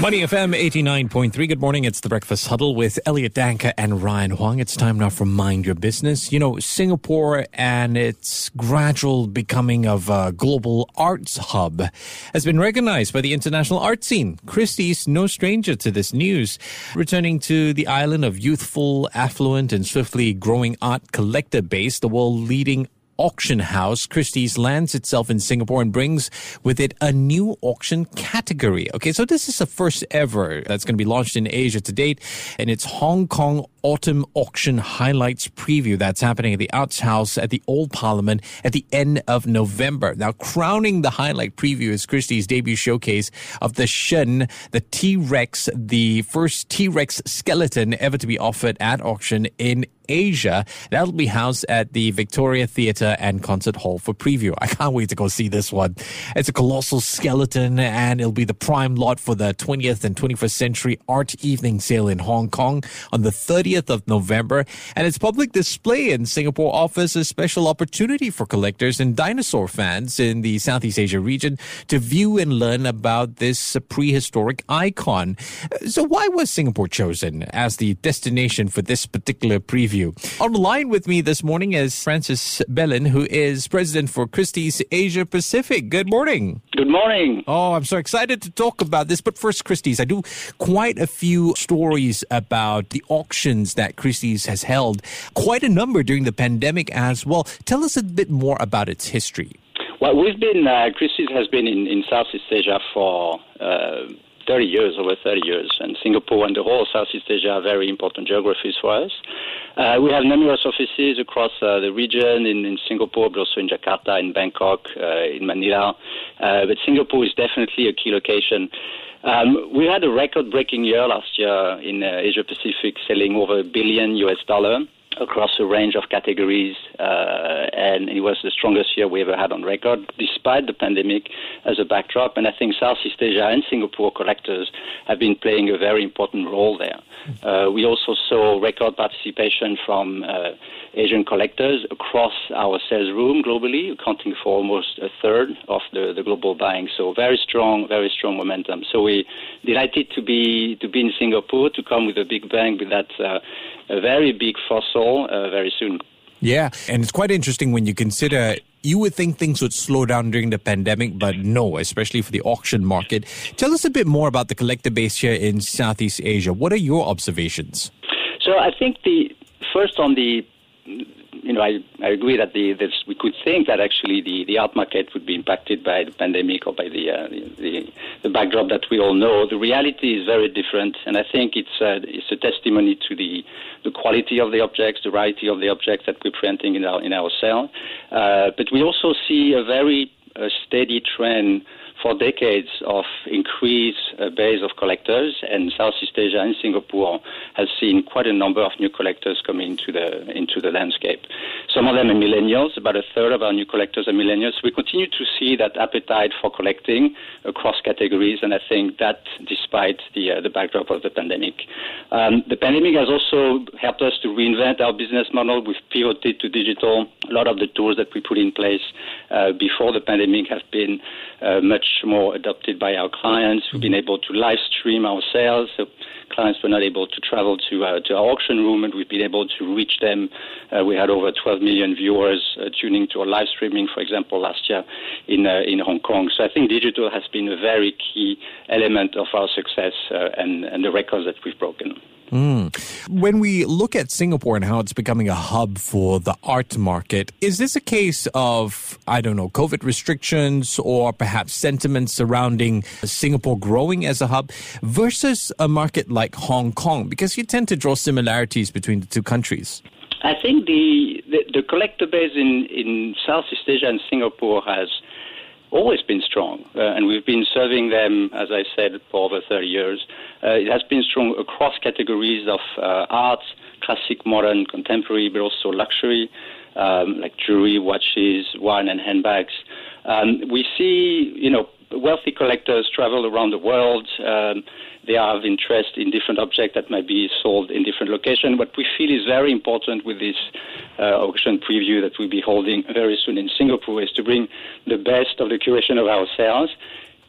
Money FM 89.3. Good morning. It's the Breakfast Huddle with Elliot Danker and Ryan Huang. It's time now for Mind Your Business. You know, Singapore and its gradual becoming of a global arts hub has been recognized by the international art scene. Christie's no stranger to this news. Returning to the island of youthful, affluent, and swiftly growing art collector base, the world leading auction house, Christie's lands itself in Singapore and brings with it a new auction category. Okay, so this is the first ever that's going to be launched in Asia to date, and it's Hong Kong Autumn Auction Highlights Preview that's happening at the Arts House at the Old Parliament at the end of November. Now, crowning the highlight preview is Christie's debut showcase of the Shen, the T Rex, the first T Rex skeleton ever to be offered at auction in Asia. That'll be housed at the Victoria Theatre and Concert Hall for preview. I can't wait to go see this one. It's a colossal skeleton and it'll be the prime lot for the 20th and 21st century art evening sale in Hong Kong on the 30th of November. And its public display in Singapore offers a special opportunity for collectors and dinosaur fans in the Southeast Asia region to view and learn about this prehistoric icon. So why was Singapore chosen as the destination for this particular preview? On the line with me this morning is Francis Belin, who is president for Christie's Asia Pacific. Good morning. Good morning. Oh, I'm so excited to talk about this. But first, Christie's, I do quite a few stories about the auctions that Christie's has held, quite a number during the pandemic as well. Tell us a bit more about its history. Well, we've been, uh, Christie's has been in, in Southeast Asia for. Uh, 30 years, over 30 years, and Singapore and the whole Southeast Asia are very important geographies for us. Uh, we have numerous offices across uh, the region in, in, Singapore, but also in Jakarta, in Bangkok, uh, in Manila. Uh, but Singapore is definitely a key location. Um, we had a record-breaking year last year in uh, Asia Pacific, selling over a billion US dollar across a range of categories, uh, and it was the strongest year we ever had on record, despite the pandemic as a backdrop. And I think Southeast Asia and Singapore collectors have been playing a very important role there. Uh, we also saw record participation from uh, Asian collectors across our sales room globally, accounting for almost a third of the, the global buying. So very strong, very strong momentum. So we delighted to be to be in Singapore to come with a big bang with that uh, a very big fossil uh, very soon. Yeah, and it's quite interesting when you consider you would think things would slow down during the pandemic, but no, especially for the auction market. Tell us a bit more about the collector base here in Southeast Asia. What are your observations? So I think the first on the you know, I, I agree that the, this, we could think that actually the, the art market would be impacted by the pandemic or by the, uh, the, the backdrop that we all know. The reality is very different, and I think it's, uh, it's a testimony to the, the quality of the objects, the variety of the objects that we're presenting in our, in our cell. Uh, but we also see a very uh, steady trend for decades of increased uh, base of collectors, and Southeast Asia and Singapore has seen quite a number of new collectors coming into the into the landscape. Some of them are millennials. About a third of our new collectors are millennials. We continue to see that appetite for collecting across categories, and I think that despite the uh, the backdrop of the pandemic, um, the pandemic has also helped us to reinvent our business model. We've pivoted to digital. A lot of the tools that we put in place uh, before the pandemic have been uh, much more adopted by our clients. We've been able to live stream our sales. So clients were not able to travel to, uh, to our auction room, and we've been able to reach them. Uh, we had over 12 million viewers uh, tuning to our live streaming, for example, last year in, uh, in Hong Kong. So I think digital has been a very key element of our success uh, and, and the records that we've broken. Mm. When we look at Singapore and how it's becoming a hub for the art market, is this a case of, I don't know, COVID restrictions or perhaps sentiments surrounding Singapore growing as a hub versus a market like Hong Kong? Because you tend to draw similarities between the two countries. I think the, the, the collector base in, in Southeast Asia and Singapore has always been strong, uh, and we've been serving them, as I said, for over 30 years. Uh, it has been strong across categories of uh, art, classic, modern, contemporary, but also luxury, um, like jewelry, watches, wine, and handbags. Um, we see, you know, wealthy collectors travel around the world. Um, they have interest in different objects that might be sold in different locations. What we feel is very important with this uh, auction preview that we'll be holding very soon in Singapore is to bring the best of the curation of our sales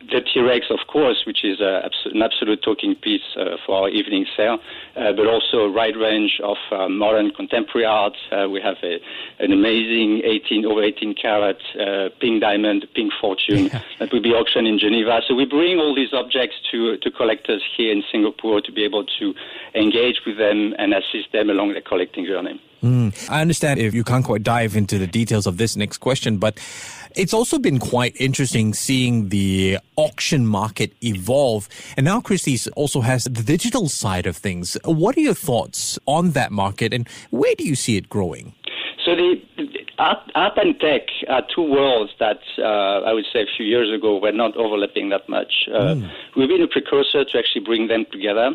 the T-Rex, of course, which is uh, an absolute talking piece uh, for our evening sale, uh, but also a wide range of uh, modern contemporary art. Uh, we have a, an amazing 18 over 18 carat uh, pink diamond, pink fortune that will be auctioned in Geneva. So we bring all these objects to to collectors here in Singapore to be able to engage with them and assist them along their collecting journey. Mm. I understand if you can't quite dive into the details of this next question, but it's also been quite interesting seeing the auction market evolve. And now Christie's also has the digital side of things. What are your thoughts on that market and where do you see it growing? So the, art, art, and tech are two worlds that uh, I would say a few years ago were not overlapping that much. Uh, mm. We've been a precursor to actually bring them together.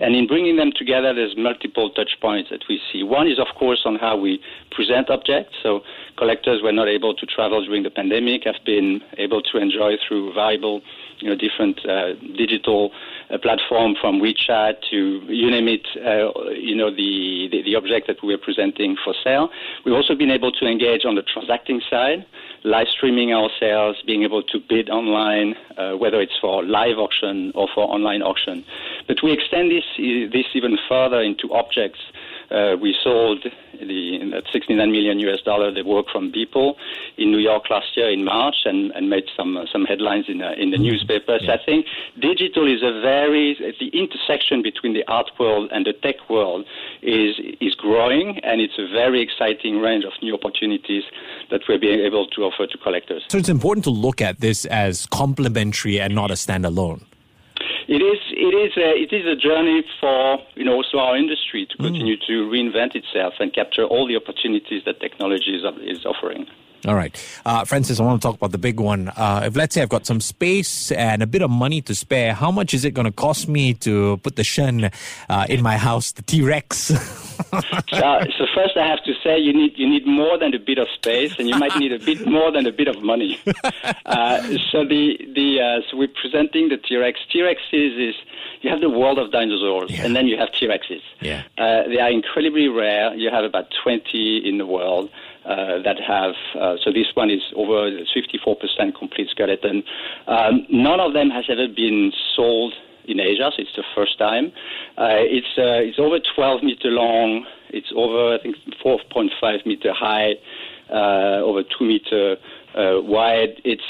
And in bringing them together, there's multiple touch points that we see. One is, of course, on how we present objects. So collectors were not able to travel during the pandemic have been able to enjoy through viable, you know, different uh, digital uh, platform from WeChat to you name it, uh, you know, the, the, the object that we are presenting for sale. We've also been able to engage on the transacting side, live streaming our sales, being able to bid online, uh, whether it's for live auction or for online auction. But we extend this, this even further into objects. Uh, we sold the, at 69 million US dollar the work from Beeple in New York last year in March and, and made some uh, some headlines in uh, in the newspapers. Yeah. I think digital is a very the intersection between the art world and the tech world is is growing and it's a very exciting range of new opportunities that we're being able to offer to collectors. So it's important to look at this as complementary and not a standalone. It is it is a, it is a journey for you know also our industry to mm. continue mm. to reinvent itself and capture all the opportunities that technology is, is offering. All right. Uh, Francis, I want to talk about the big one. Uh, if let's say I've got some space and a bit of money to spare, how much is it going to cost me to put the Shen uh, in my house, the T Rex? so, so, first I have to say you need you need more than a bit of space, and you might need a bit more than a bit of money. Uh, so the the uh, so we're presenting the T Rex. T Rexes is you have the world of dinosaurs, yeah. and then you have T Rexes. Yeah. Uh, they are incredibly rare. You have about 20 in the world uh, that have, uh, so this one is over 54% complete skeleton. Um, none of them has ever been sold in Asia, so it's the first time. Uh, it's, uh, it's over 12 meter long, it's over, I think, 4.5 meter high, uh, over 2 meter uh, wide. It's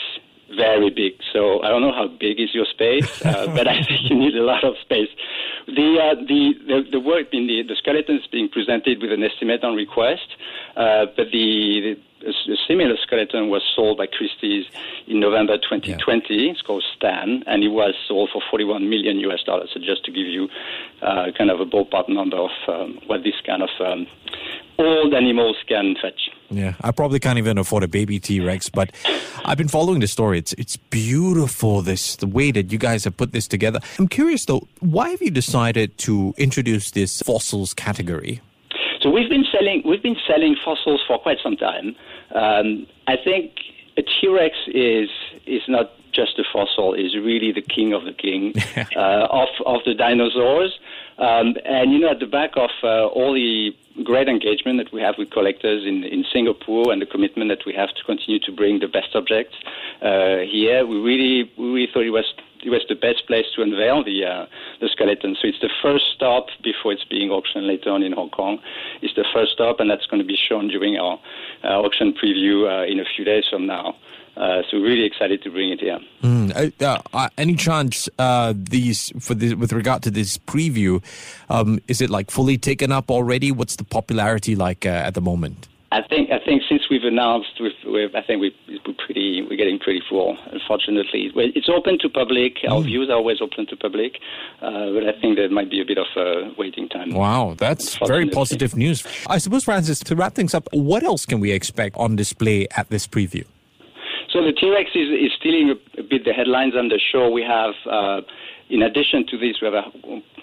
very big. So I don't know how big is your space, uh, but I think you need a lot of space. The uh, the, the, the work in the the skeleton is being presented with an estimate on request, uh, but the, a similar skeleton was sold by Christie's in November 2020. Yeah. It's called Stan, and it was sold for 41 million US dollars. So just to give you uh, kind of a ballpark number of um, what this kind of um, old animals can fetch. Yeah, I probably can't even afford a baby T Rex, but I've been following the story. It's it's beautiful. This the way that you guys have put this together. I'm curious though, why have you decided to introduce this fossils category? So we've been selling we've been selling fossils for quite some time. Um, I think a T Rex is is not just a fossil; is really the king of the king uh, of of the dinosaurs. Um, and you know, at the back of uh, all the great engagement that we have with collectors in, in Singapore and the commitment that we have to continue to bring the best objects uh, here, we really we really thought it was it was the best place to unveil the uh, the skeleton. So it's the first stop before it's being auctioned later on in Hong Kong. It's the first stop, and that's going to be shown during our uh, auction preview uh, in a few days from now. Uh, so really excited to bring it here. Mm, uh, uh, any chance uh, these for this, with regard to this preview, um, is it like fully taken up already? What's the popularity like uh, at the moment? I think I think since we've announced, we've, we've, I think we, are pretty we're getting pretty full. Unfortunately, it's open to public. Our mm. views are always open to public, uh, but I think there might be a bit of a waiting time. Wow, that's very positive news. I suppose, Francis, to wrap things up, what else can we expect on display at this preview? So the T-Rex is, is stealing a, a bit the headlines on the show. We have, uh, in addition to this, we have a,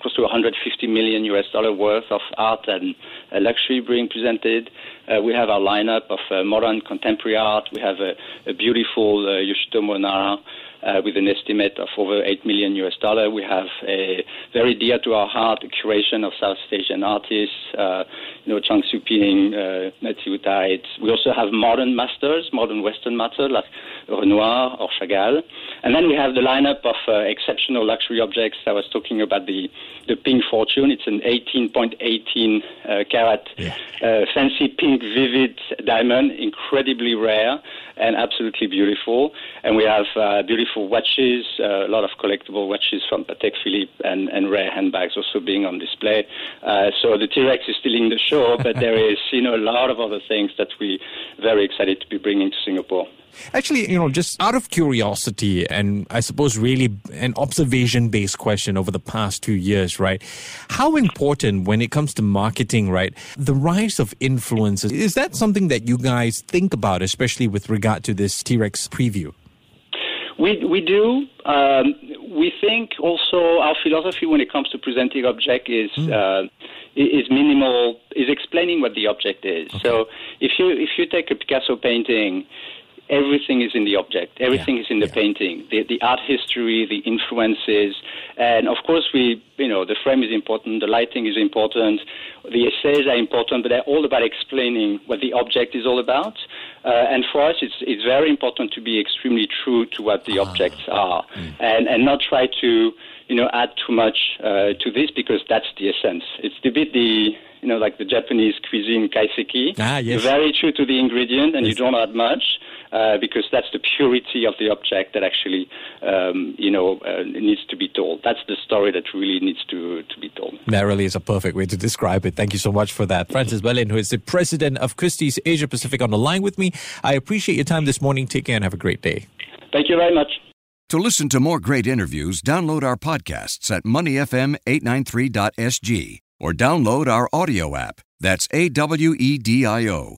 close to 150 million US dollar worth of art and uh, luxury being presented. Uh, we have our lineup of uh, modern contemporary art. We have a, a beautiful uh, Yoshitomo Nara uh, with an estimate of over 8 million US dollar. We have a very dear to our heart a curation of Southeast Asian artists, uh, you know, Chang Ping, uh, Matthew. We also have modern masters, modern Western masters like Renoir or Chagall. And then we have the lineup of uh, exceptional luxury objects. I was talking about the, the pink fortune. It's an 18.18 uh, carat yeah. uh, fancy pink vivid diamond, incredibly rare and absolutely beautiful. And we have uh, beautiful watches, uh, a lot of collectible watches from Patek Philippe, and, and rare handbags also being on display. Uh, so the T-Rex is stealing the show, but there is you know a lot of other things that we very excited to be bringing to Singapore. Actually, you know, just out of curiosity and I suppose really an observation based question over the past two years, right? How important when it comes to marketing, right? The rise of influencers, is that something that you guys think about, especially with regard to this T Rex preview? We, we do. Um, we think also our philosophy when it comes to presenting object is mm. uh, is minimal, is explaining what the object is. Okay. So if you if you take a Picasso painting, everything is in the object, everything yeah. is in the yeah. painting, the, the art history, the influences, and of course we, you know, the frame is important, the lighting is important, the essays are important, but they're all about explaining what the object is all about. Uh, and for us, it's it's very important to be extremely true to what the ah. objects are, mm. and and not try to you know add too much uh, to this because that's the essence. It's a bit the you know like the Japanese cuisine kaiseki. Ah, yes. Very true to the ingredient, and yes. you don't add much uh, because that's the purity of the object that actually, um, you know, uh, needs to be told. That's the story that really needs to, to be told. That is a perfect way to describe it. Thank you so much for that. Francis Belin, who is the president of Christie's Asia Pacific on the line with me. I appreciate your time this morning. Take care and have a great day. Thank you very much. To listen to more great interviews, download our podcasts at moneyfm893.sg or download our audio app. That's A W E D I O.